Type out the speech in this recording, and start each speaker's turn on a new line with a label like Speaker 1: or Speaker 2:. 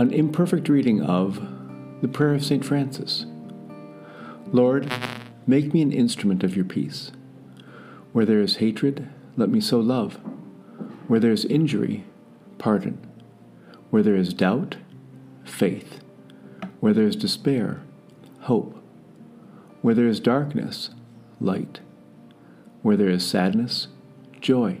Speaker 1: An imperfect reading of the Prayer of St. Francis. Lord, make me an instrument of your peace. Where there is hatred, let me sow love. Where there is injury, pardon. Where there is doubt, faith. Where there is despair, hope. Where there is darkness, light. Where there is sadness, joy.